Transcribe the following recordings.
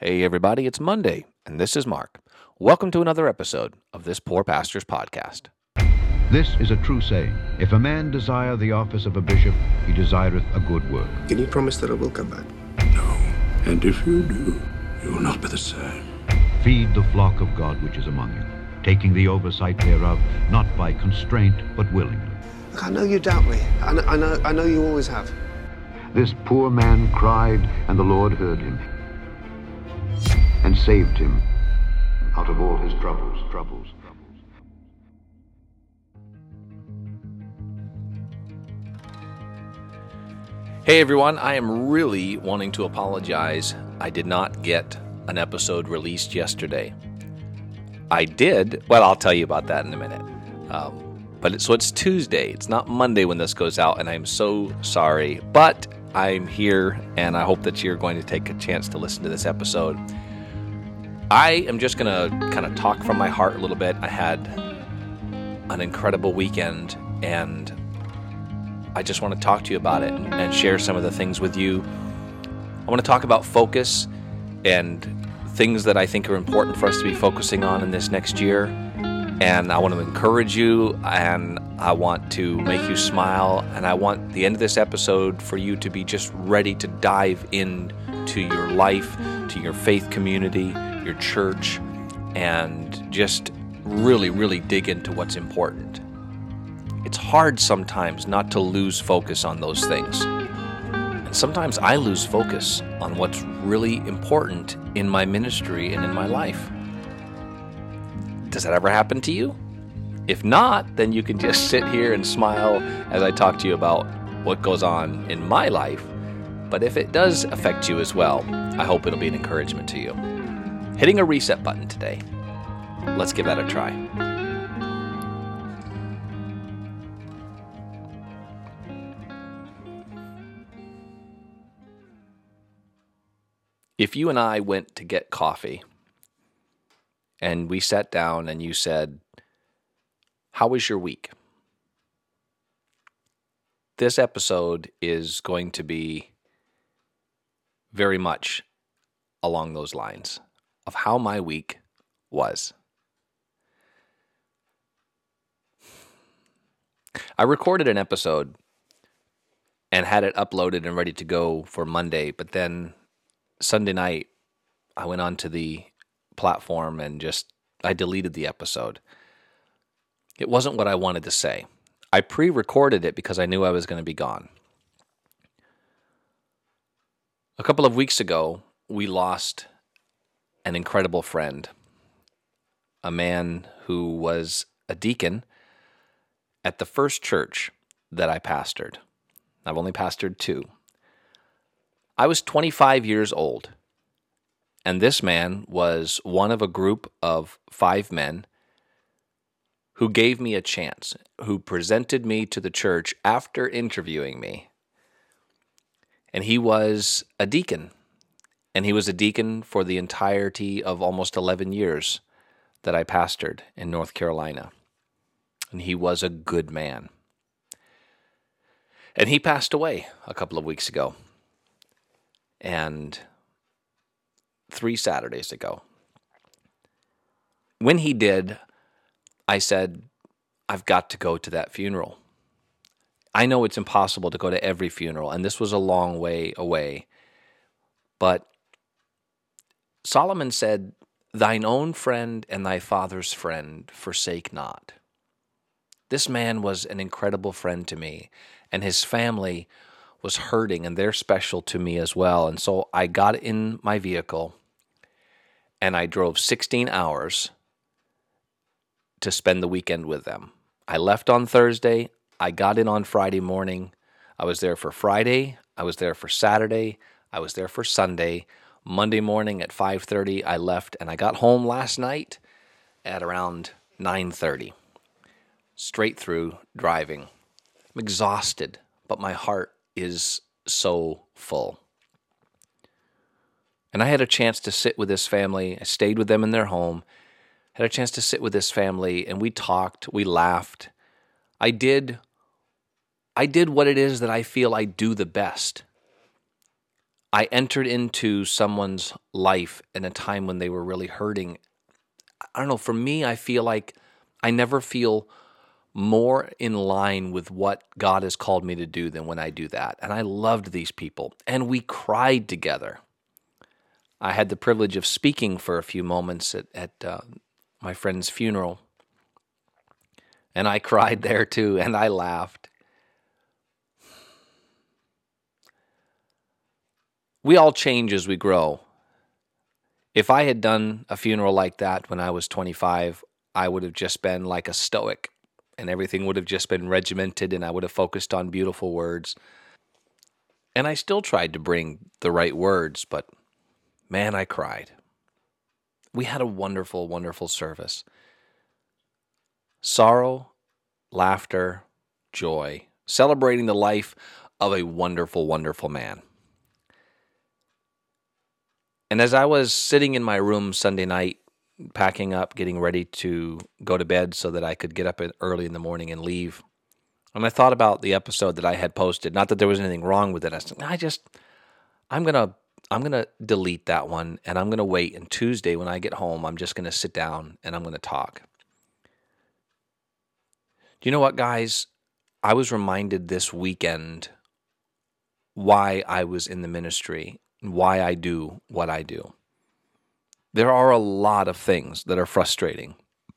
Hey, everybody, it's Monday, and this is Mark. Welcome to another episode of this Poor Pastor's Podcast. This is a true saying. If a man desire the office of a bishop, he desireth a good work. Can you promise that I will come back? No. And if you do, you will not be the same. Feed the flock of God which is among you, taking the oversight thereof, not by constraint, but willingly. Look, I know you doubt me. I know, I know, I know you always have. This poor man cried, and the Lord heard him, and saved him out of all his troubles, troubles. Hey, everyone, I am really wanting to apologize. I did not get an episode released yesterday. I did, well, I'll tell you about that in a minute. Um, but it, so it's Tuesday, it's not Monday when this goes out, and I'm so sorry. But I'm here, and I hope that you're going to take a chance to listen to this episode. I am just going to kind of talk from my heart a little bit. I had an incredible weekend, and I just want to talk to you about it and, share some of the things with you. I want to talk about focus and things that I think are important for us to be focusing on in this next year. And I want to encourage you and I want to make you smile. And I want the end of this episode for you to be just ready to dive into your life, to your faith community, your church, and just really, really dig into what's important. It's hard sometimes not to lose focus on those things. And sometimes I lose focus on what's really important in my ministry and in my life. Does that ever happen to you? If not, then you can just sit here and smile as I talk to you about what goes on in my life. But if it does affect you as well, I hope it'll be an encouragement to you. Hitting a reset button today. Let's give that a try. If you and I went to get coffee and we sat down and you said, How was your week? This episode is going to be very much along those lines of how my week was. I recorded an episode and had it uploaded and ready to go for Monday, but then Sunday night I went onto the platform and just I deleted the episode. It wasn't what I wanted to say. I pre-recorded it because I knew I was going to be gone. A couple of weeks ago, we lost an incredible friend, a man who was a deacon at the first church that I pastored. I've only pastored two. I was 25 years old, and this man was one of a group of five men who gave me a chance, who presented me to the church after interviewing me. And he was a deacon, and he was a deacon for the entirety of almost 11 years that I pastored in North Carolina. And he was a good man. And he passed away a couple of weeks ago and three Saturdays ago. When he did, I said, I've got to go to that funeral. I know it's impossible to go to every funeral, and this was a long way away. But Solomon said, Thine own friend and thy father's friend forsake not. This man was an incredible friend to me, and his family was hurting and they're special to me as well. And so I got in my vehicle and I drove 16 hours to spend the weekend with them. I left on Thursday. I got in on Friday morning. I was there for Friday. I was there for Saturday. I was there for Sunday. Monday morning at 5:30 I left and I got home last night at around 9:30. Straight through driving. I'm exhausted, but my heart is so full. And I had a chance to sit with this family. I stayed with them in their home. Had a chance to sit with this family and we talked, we laughed. I did I did what it is that I feel I do the best. I entered into someone's life in a time when they were really hurting. I don't know, for me, I feel like I never feel more in line with what God has called me to do than when I do that. And I loved these people, and we cried together. I had the privilege of speaking for a few moments at, at uh, my friend's funeral, and I cried there too, and I laughed. We all change as we grow. If I had done a funeral like that when I was 25, I would have just been like a stoic and everything would have just been regimented and I would have focused on beautiful words. And I still tried to bring the right words, but man, I cried. We had a wonderful, wonderful service. Sorrow, laughter, joy, celebrating the life of a wonderful, wonderful man. And as I was sitting in my room Sunday night, packing up, getting ready to go to bed so that I could get up early in the morning and leave, and I thought about the episode that I had posted. Not that there was anything wrong with it. I, said, I just, I'm gonna, I'm gonna delete that one, and I'm gonna wait. And Tuesday when I get home, I'm just gonna sit down and I'm gonna talk. Do you know what, guys? I was reminded this weekend why I was in the ministry why I do what I do. There are a lot of things that are frustrating.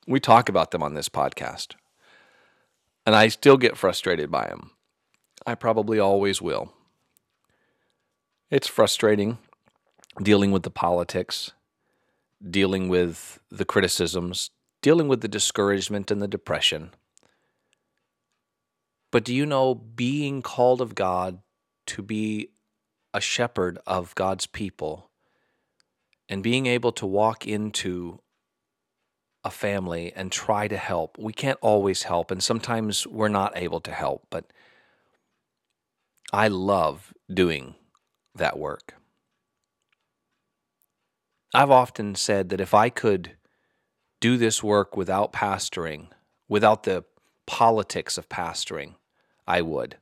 We talk about them on this podcast. And I still get frustrated by them. I probably always will. It's frustrating dealing with the politics, dealing with the criticisms, dealing with the discouragement and the depression. But do you know being called of God to be a shepherd of God's people and being able to walk into a family and try to help. We can't always help, and sometimes we're not able to help, but I love doing that work. I've often said that if I could do this work without pastoring, without the politics of pastoring, I would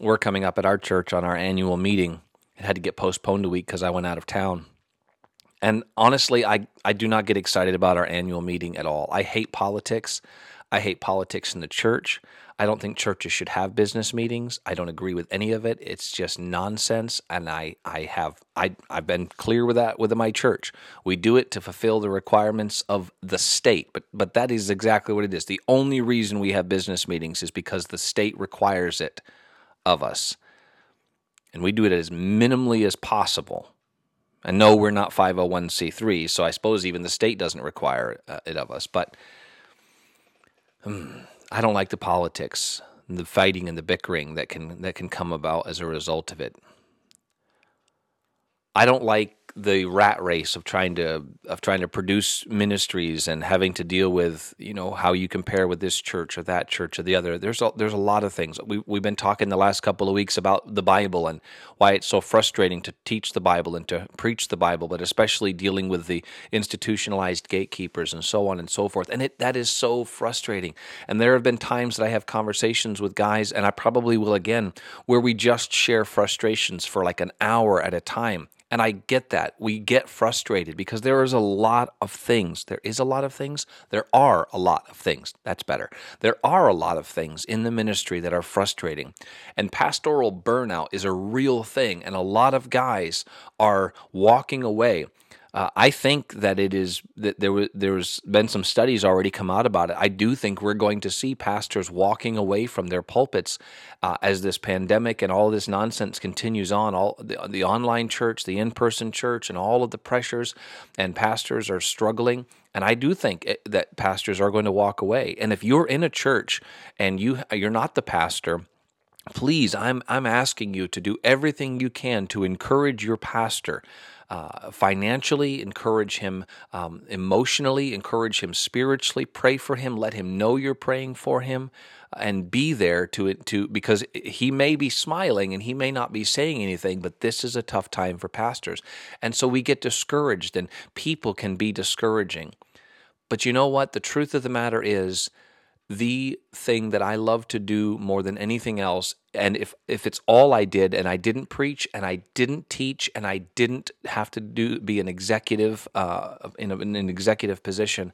we're coming up at our church on our annual meeting. It had to get postponed a week because I went out of town. And honestly, I, I do not get excited about our annual meeting at all. I hate politics. I hate politics in the church. I don't think churches should have business meetings. I don't agree with any of it. It's just nonsense. And I, I have I, I've been clear with that with my church. We do it to fulfill the requirements of the state. But but that is exactly what it is. The only reason we have business meetings is because the state requires it of us. And we do it as minimally as possible. And no, we're not 501c3, so I suppose even the state doesn't require uh, it of us. But um, I don't like the politics, the fighting and the bickering that can that can come about as a result of it. I don't like the rat race of trying to of trying to produce ministries and having to deal with you know how you compare with this church or that church or the other. There's a, there's a lot of things. We we've been talking the last couple of weeks about the Bible and why it's so frustrating to teach the Bible and to preach the Bible but especially dealing with the institutionalized gatekeepers and so on and so forth. And it that is so frustrating. And there have been times that I have conversations with guys and I probably will again where we just share frustrations for like an hour at a time and I get that. We get frustrated because there is a lot of things. There is a lot of things. There are a lot of things. That's better. There are a lot of things in the ministry that are frustrating. And pastoral burnout is a real thing. And a lot of guys are walking away uh, I think that it is that there was there's been some studies already come out about it. I do think we're going to see pastors walking away from their pulpits uh, as this pandemic and all this nonsense continues on. All the, the online church, the in-person church, and all of the pressures, and pastors are struggling. And I do think it, that pastors are going to walk away. And if you're in a church and you you're not the pastor please i'm i'm asking you to do everything you can to encourage your pastor uh, financially, encourage him um, emotionally, encourage him spiritually, pray for him, let him know you're praying for him, and be there to it to because he may be smiling and he may not be saying anything, but this is a tough time for pastors, and so we get discouraged, and people can be discouraging. But you know what? The truth of the matter is the thing that I love to do more than anything else. And if, if it's all I did and I didn't preach and I didn't teach and I didn't have to do be an executive uh, in, a, in an executive position,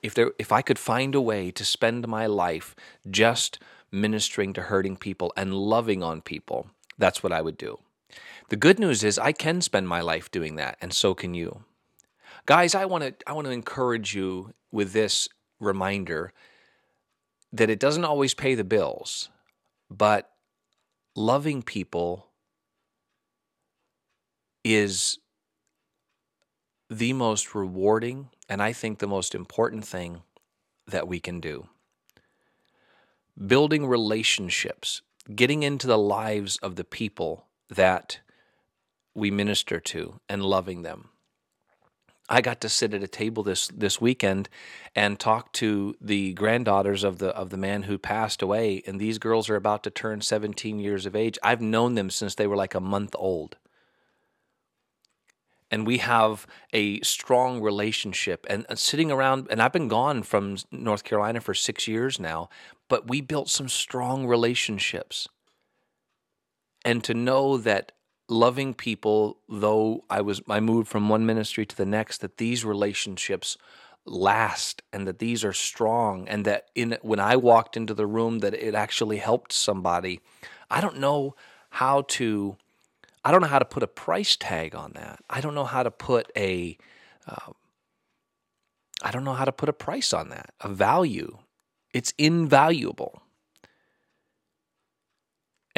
if there if I could find a way to spend my life just ministering to hurting people and loving on people, that's what I would do. The good news is I can spend my life doing that, and so can you. Guys, I want to I want to encourage you with this reminder that it doesn't always pay the bills, but loving people is the most rewarding and I think the most important thing that we can do. Building relationships, getting into the lives of the people that we minister to and loving them. I got to sit at a table this this weekend and talk to the granddaughters of the of the man who passed away and these girls are about to turn 17 years of age. I've known them since they were like a month old. And we have a strong relationship and, and sitting around and I've been gone from North Carolina for 6 years now, but we built some strong relationships. And to know that loving people, though I was I moved from one ministry to the next, that these relationships last and that these are strong and that in when I walked into the room that it actually helped somebody. I don't know how to I don't know how to put a price tag on that. I don't know how to put a uh, I don't know how to put a price on that, a value. It's invaluable.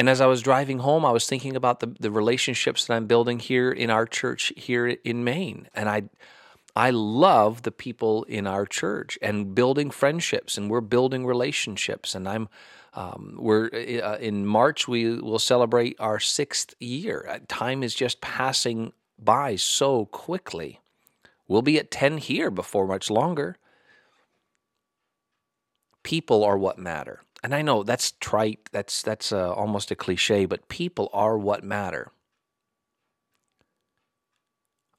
And as I was driving home, I was thinking about the, the relationships that I'm building here in our church here in Maine. And I I love the people in our church and building friendships, and we're building relationships. And I'm um, we're uh, in March. We will celebrate our sixth year. Uh, time is just passing by so quickly. We'll be at ten here before much longer. People are what matter and I know that's trite, that's that's uh, almost a cliche, but people are what matter.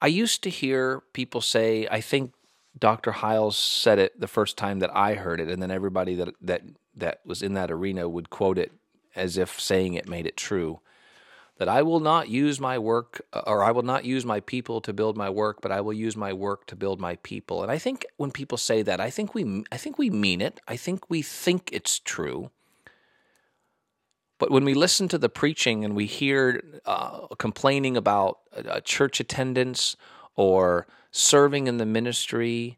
I used to hear people say, I think Dr. Hyles said it the first time that I heard it, and then everybody that that that was in that arena would quote it as if saying it made it true that I will not use my work or I will not use my people to build my work, but I will use my work to build my people. And I think when people say that, I think we I think we mean it. I think we think it's true. But when we listen to the preaching and we hear uh, complaining about uh, church attendance or serving in the ministry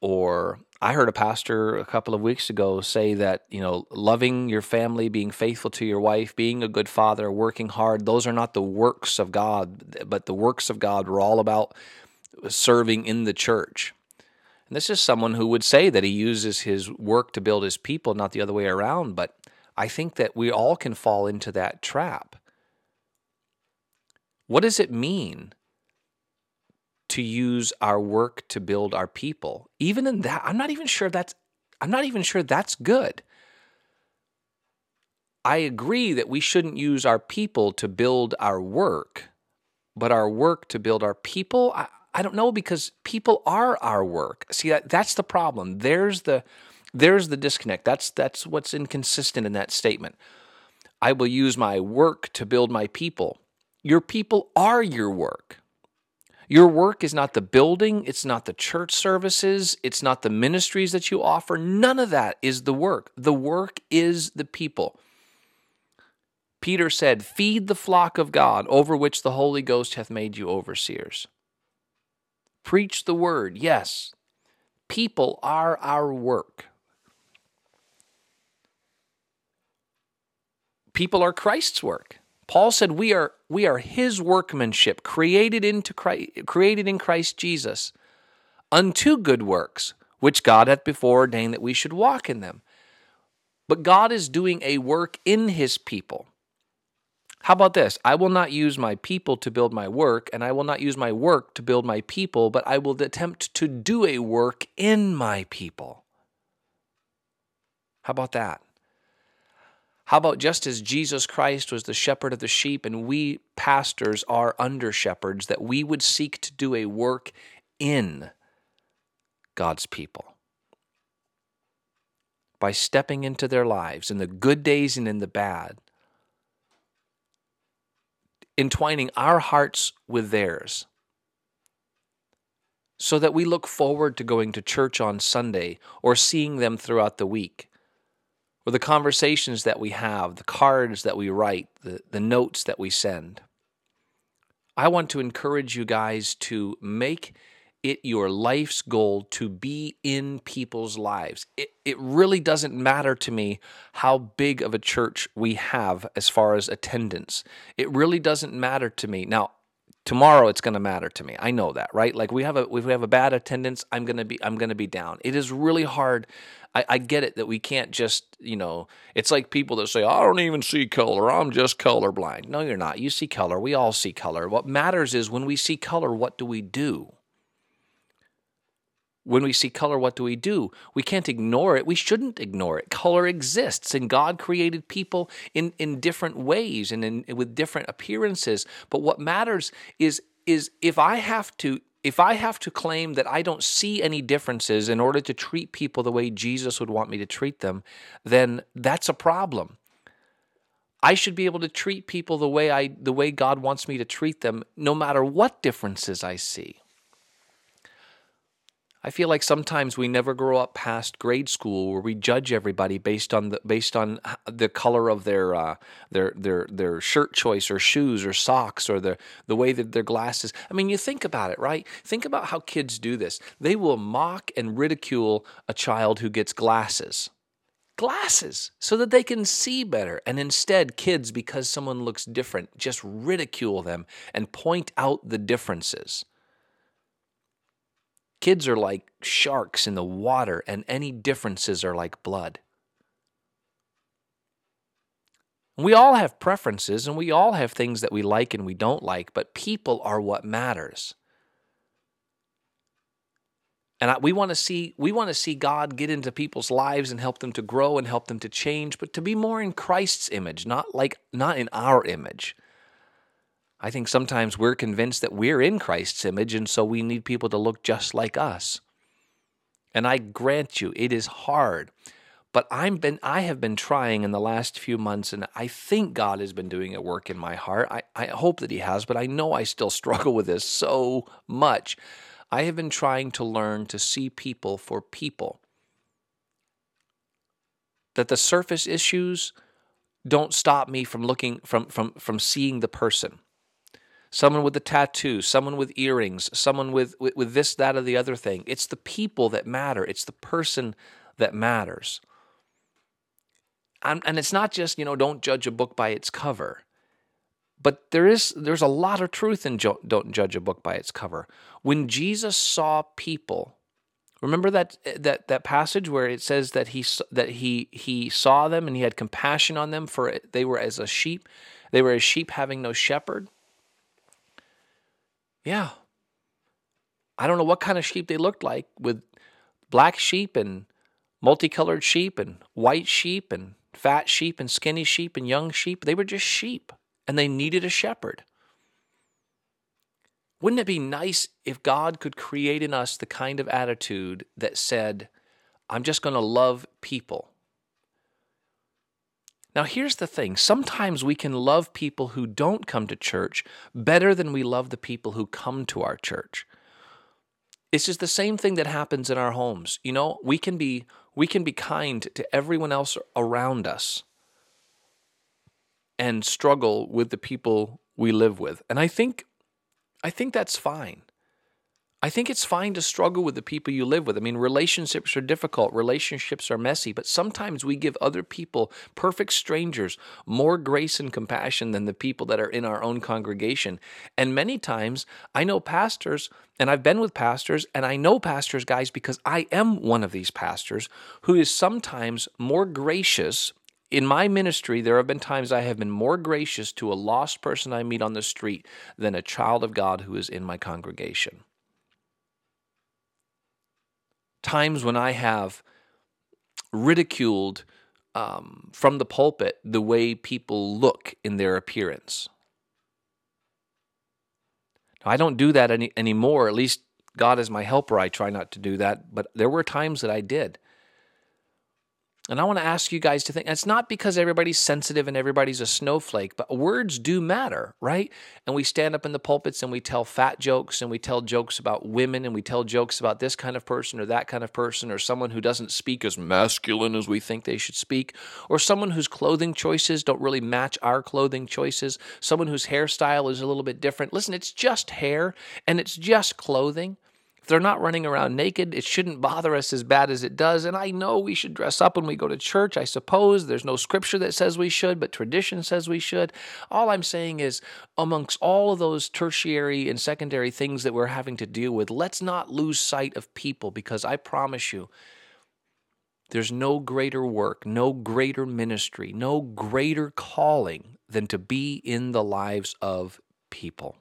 or I heard a pastor a couple of weeks ago say that, you know, loving your family, being faithful to your wife, being a good father, working hard, those are not the works of God, but the works of God were all about serving in the church. And this is someone who would say that he uses his work to build his people, not the other way around, but I think that we all can fall into that trap. What does it mean to use our work to build our people. Even in that, I'm not even sure that's I'm not even sure that's good. I agree that we shouldn't use our people to build our work, but our work to build our people, I, I don't know because people are our work. See that that's the problem. There's the there's the disconnect. That's that's what's inconsistent in that statement. I will use my work to build my people. Your people are your work. Your work is not the building, it's not the church services, it's not the ministries that you offer. None of that is the work. The work is the people. Peter said, Feed the flock of God over which the Holy Ghost hath made you overseers. Preach the word, yes. People are our work. People are Christ's work. Paul said we are we are his workmanship created into Christ, created in Christ Jesus unto good works which God hath before ordained that we should walk in them. But God is doing a work in his people. How about this? I will not use my people to build my work, and I will not use my work to build my people, but I will attempt to do a work in my people. How about that? How about just as Jesus Christ was the shepherd of the sheep and we pastors are under shepherds, that we would seek to do a work in God's people? by stepping into their lives in the good days and in the bad, entwining our hearts with theirs so that we look forward to going to church on Sunday or seeing them throughout the week, or the conversations that we have, the cards that we write, the, the notes that we send. I want to encourage you guys to make it your life's goal to be in people's lives. It, it really doesn't matter to me how big of a church we have as far as attendance. It really doesn't matter to me. Now, tomorrow it's going to matter to me. I know that, right? Like we have a if we have a bad attendance, I'm going to be I'm going to be down. It is really hard. I, I get it that we can't just you know. It's like people that say I don't even see color. I'm just colorblind. No, you're not. You see color. We all see color. What matters is when we see color, what do we do? When we see color, what do we do? We can't ignore it. We shouldn't ignore it. Color exists, and God created people in, in different ways and in, with different appearances. But what matters is is if I have to if I have to claim that I don't see any differences in order to treat people the way Jesus would want me to treat them, then that's a problem. I should be able to treat people the way I the way God wants me to treat them no matter what differences I see. I feel like sometimes we never grow up past grade school where we judge everybody based on the based on the color of their uh, their their their shirt choice or shoes or socks or the the way that their glasses. I mean, you think about it, right? Think about how kids do this. They will mock and ridicule a child who gets glasses. Glasses so that they can see better. And instead, kids, because someone looks different, just ridicule them and point out the differences. Kids are like sharks in the water, and any differences are like blood. We all have preferences and we all have things that we like and we don't like, but people are what matters. And I, we want to see we want to see God get into people's lives and help them to grow and help them to change, but to be more in Christ's image, not like not in our image. I think sometimes we're convinced that we're in Christ's image, and so we need people to look just like us. And I grant you, it is hard. But I'm been I have been trying in the last few months, and I think God has been doing a work in my heart. I, I hope that He has, but I know I still struggle with this so much. I have been trying to learn to see people for people. That the surface issues don't stop me from looking from from from seeing the person someone with a tattoo, someone with earrings, someone with, with, with this, that, or the other thing. It's the people that matter, it's the person that matters. And, and it's not just, you know, don't judge a book by its cover. But there is there's a lot of truth in jo- don't judge a book by its cover. When Jesus saw people, remember that that that passage where it says that he that he he saw them and he had compassion on them for they were as a sheep, they were as sheep having no shepherd. Yeah. I don't know what kind of sheep they looked like with black sheep and multicolored sheep and white sheep and fat sheep and skinny sheep and young sheep. They were just sheep and they needed a shepherd. Wouldn't it be nice if God could create in us the kind of attitude that said, I'm just going to love people? Now, here's the thing sometimes we can love people who don't come to church better than we love the people who come to our church. It's just the same thing that happens in our homes. You know, we can be we can be kind to everyone else around us and struggle with the people we live with. And I think I think that's fine. I think it's fine to struggle with the people you live with. I mean, relationships are difficult, relationships are messy, but sometimes we give other people, perfect strangers, more grace and compassion than the people that are in our own congregation. And many times, I know pastors, and I've been with pastors, and I know pastors, guys, because I am one of these pastors who is sometimes more gracious in my ministry, there have been times I have been more gracious to a lost person I meet on the street than a child of God who is in my congregation times when I have ridiculed um, from the pulpit the way people look in their appearance. Now, I don't do that any, anymore. At least God is my helper. I try not to do that. But there were times that I did. And I want to ask you guys to think it's not because everybody's sensitive and everybody's a snowflake, but words do matter, right? And we stand up in the pulpits and we tell fat jokes and we tell jokes about women and we tell jokes about this kind of person or that kind of person or someone who doesn't speak as masculine as we think they should speak or someone whose clothing choices don't really match our clothing choices, someone whose hairstyle is a little bit different. Listen, it's just hair and it's just clothing. If they're not running around naked, it shouldn't bother us as bad as it does. And I know we should dress up when we go to church, I suppose. There's no scripture that says we should, but tradition says we should. All I'm saying is, amongst all of those tertiary and secondary things that we're having to deal with, let's not lose sight of people because I promise you, there's no greater work, no greater ministry, no greater calling than to be in the lives of people.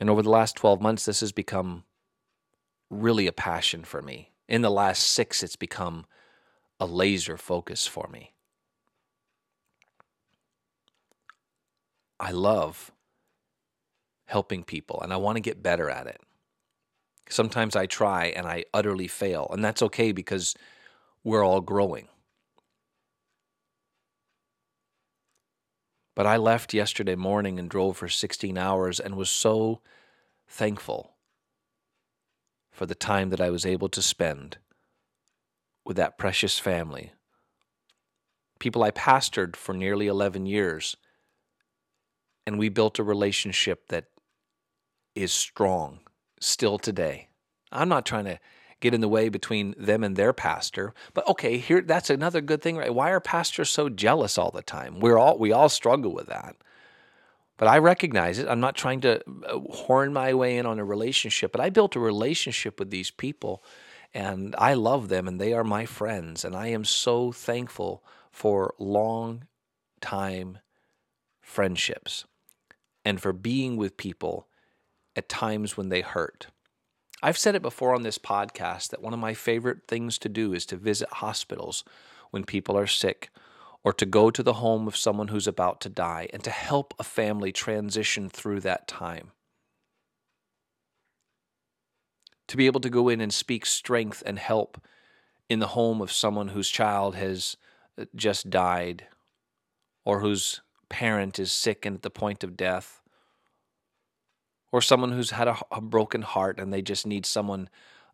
And over the last 12 months, this has become really a passion for me. In the last six, it's become a laser focus for me. I love helping people and I want to get better at it. Sometimes I try and I utterly fail, and that's okay because we're all growing. But I left yesterday morning and drove for 16 hours and was so thankful for the time that I was able to spend with that precious family. People I pastored for nearly 11 years, and we built a relationship that is strong still today. I'm not trying to get in the way between them and their pastor. But okay, here that's another good thing, right? Why are pastors so jealous all the time? We're all we all struggle with that. But I recognize it. I'm not trying to uh, horn my way in on a relationship, but I built a relationship with these people and I love them and they are my friends and I am so thankful for long time friendships and for being with people at times when they hurt. I've said it before on this podcast that one of my favorite things to do is to visit hospitals when people are sick or to go to the home of someone who's about to die and to help a family transition through that time. To be able to go in and speak strength and help in the home of someone whose child has uh, just died or whose parent is sick and at the point of death or someone who's had a, a broken heart and they just need someone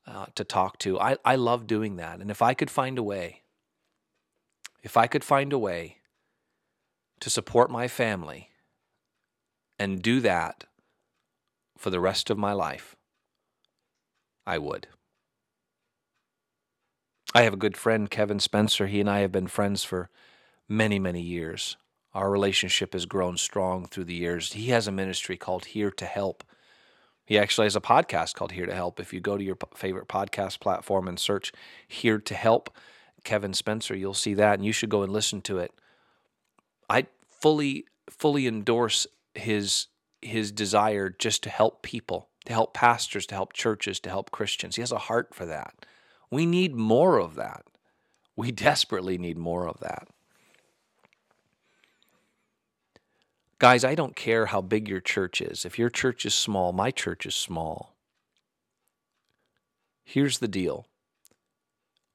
uh, to talk to. I, I love doing that. And if I could find a way, if I could find a way to support my family and do that for the rest of my life, I would. I have a good friend, Kevin Spencer. He and I have been friends for many, many years. Our relationship has grown strong through the years. He has a ministry called Here to Help. He actually has a podcast called Here to Help. If you go to your favorite podcast platform and search Here to Help Kevin Spencer, you'll see that and you should go and listen to it. I fully fully endorse his his desire just to help people, to help pastors, to help churches, to help Christians. He has a heart for that. We need more of that. We desperately need more of that. Guys, I don't care how big your church is. If your church is small, my church is small. Here's the deal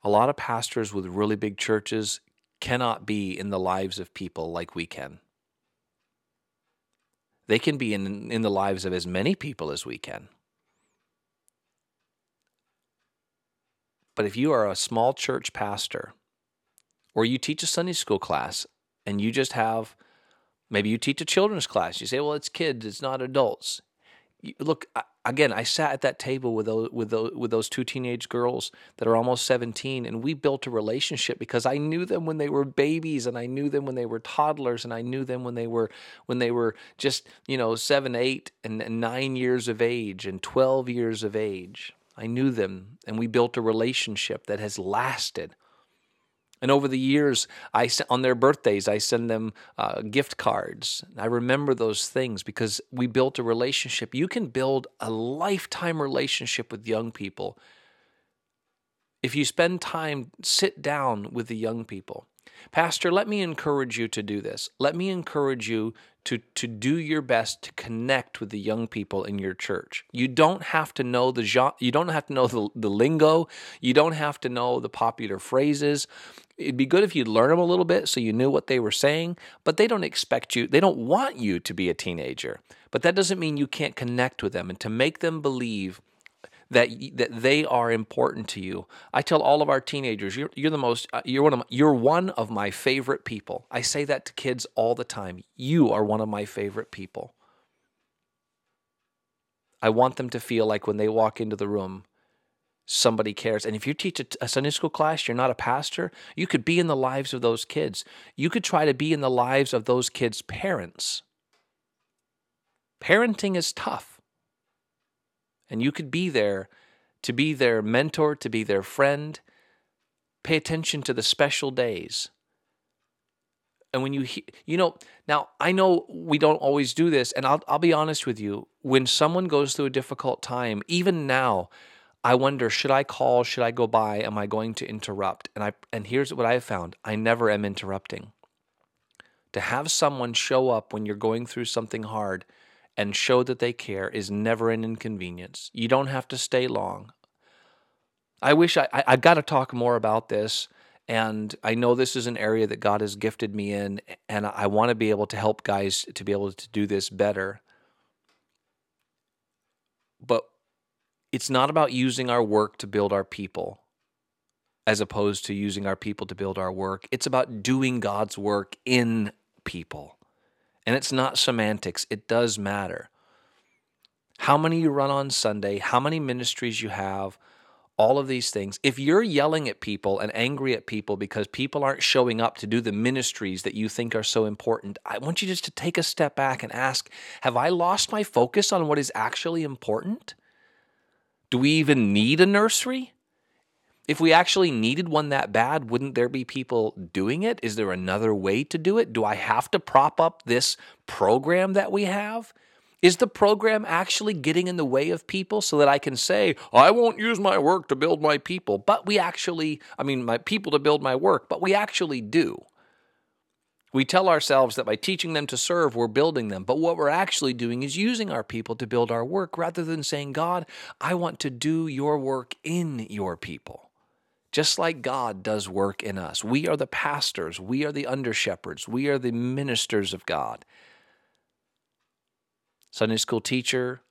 a lot of pastors with really big churches cannot be in the lives of people like we can. They can be in, in the lives of as many people as we can. But if you are a small church pastor, or you teach a Sunday school class, and you just have Maybe you teach a children's class. You say, well, it's kids, it's not adults. Look, again, I sat at that table with those, with, those, with those two teenage girls that are almost 17, and we built a relationship because I knew them when they were babies, and I knew them when they were toddlers, and I knew them when they were when they were just you know seven, eight, and, and nine years of age, and 12 years of age. I knew them, and we built a relationship that has lasted and over the years, I on their birthdays, I send them uh, gift cards. I remember those things because we built a relationship. You can build a lifetime relationship with young people if you spend time, sit down with the young people. Pastor, let me encourage you to do this. Let me encourage you to to do your best to connect with the young people in your church. You don't have to know the genre, you don't have to know the, the lingo, you don't have to know the popular phrases. It'd be good if you'd learn them a little bit so you knew what they were saying, but they don't expect you, they don't want you to be a teenager. But that doesn't mean you can't connect with them and to make them believe that that they are important to you. I tell all of our teenagers, you're you're the most uh, you're one of my, you're one of my favorite people. I say that to kids all the time. You are one of my favorite people. I want them to feel like when they walk into the room, somebody cares. And if you teach a, a Sunday school class, you're not a pastor, you could be in the lives of those kids. You could try to be in the lives of those kids' parents. Parenting is tough. And you could be there to be their mentor, to be their friend. Pay attention to the special days. And when you, you know, now I know we don't always do this, and I'll, I'll be honest with you. When someone goes through a difficult time, even now, I wonder, should I call? Should I go by? Am I going to interrupt? And I, and here's what I have found I never am interrupting. To have someone show up when you're going through something hard and show that they care is never an inconvenience. You don't have to stay long. I wish I, I have got to talk more about this. And I know this is an area that God has gifted me in, and I want to be able to help guys to be able to do this better. But it's not about using our work to build our people as opposed to using our people to build our work. It's about doing God's work in people. And it's not semantics, it does matter. How many you run on Sunday, how many ministries you have, all of these things. If you're yelling at people and angry at people because people aren't showing up to do the ministries that you think are so important, I want you just to take a step back and ask Have I lost my focus on what is actually important? Do we even need a nursery? If we actually needed one that bad, wouldn't there be people doing it? Is there another way to do it? Do I have to prop up this program that we have? Is the program actually getting in the way of people so that I can say, I won't use my work to build my people, but we actually, I mean, my people to build my work, but we actually do. We tell ourselves that by teaching them to serve, we're building them. But what we're actually doing is using our people to build our work rather than saying, God, I want to do your work in your people just like God does work in us. We are the pastors, we are the under shepherds, we are the ministers of God. Sunday school teacher,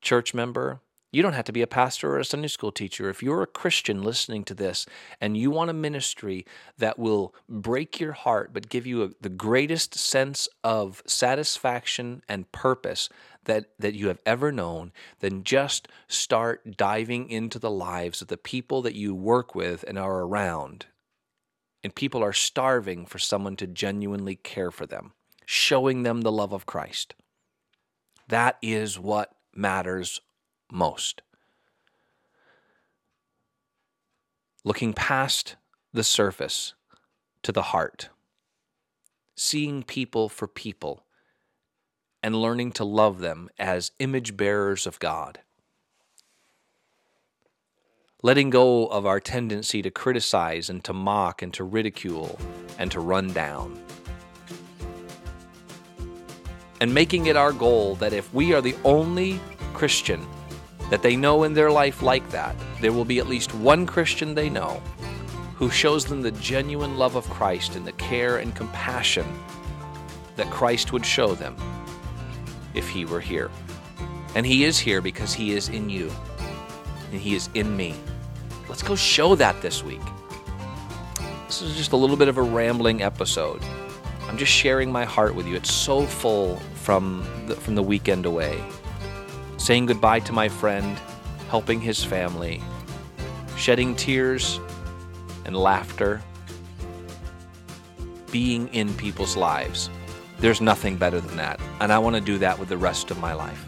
church member, you don't have to be a pastor or a Sunday school teacher. If you're a Christian listening to this and you want a ministry that will break your heart but give you a, the greatest sense of satisfaction and purpose that, that you have ever known, then just start diving into the lives of the people that you work with and are around. And people are starving for someone to genuinely care for them, showing them the love of Christ. That is what matters most. Looking past the surface to the heart, seeing people for people, and learning to love them as image bearers of God. Letting go of our tendency to criticize and to mock and to ridicule and to run down. And making it our goal that if we are the only Christian that they know in their life like that, there will be at least one Christian they know who shows them the genuine love of Christ and the care and compassion that Christ would show them if he were here. And he is here because he is in you and he is in me. Let's go show that this week. This is just a little bit of a rambling episode. I'm just sharing my heart with you. It's so full from the, from the weekend away saying goodbye to my friend, helping his family, shedding tears and laughter, being in people's lives. There's nothing better than that. And I want to do that with the rest of my life.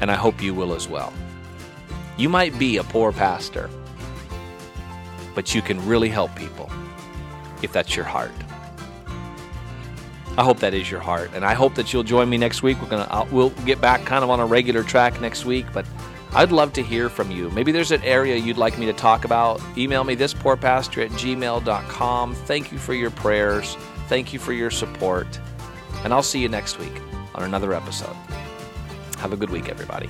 And I hope you will as well. You might be a poor pastor, but you can really help people if that's your heart. I hope that is your heart, and I hope that you'll join me next week. We're gonna I'll, we'll get back kind of on a regular track next week, but I'd love to hear from you. Maybe there's an area you'd like me to talk about. Email me this poor pastor at gmail.com. Thank you for your prayers. Thank you for your support. And I'll see you next week on another episode. Have a good week, everybody.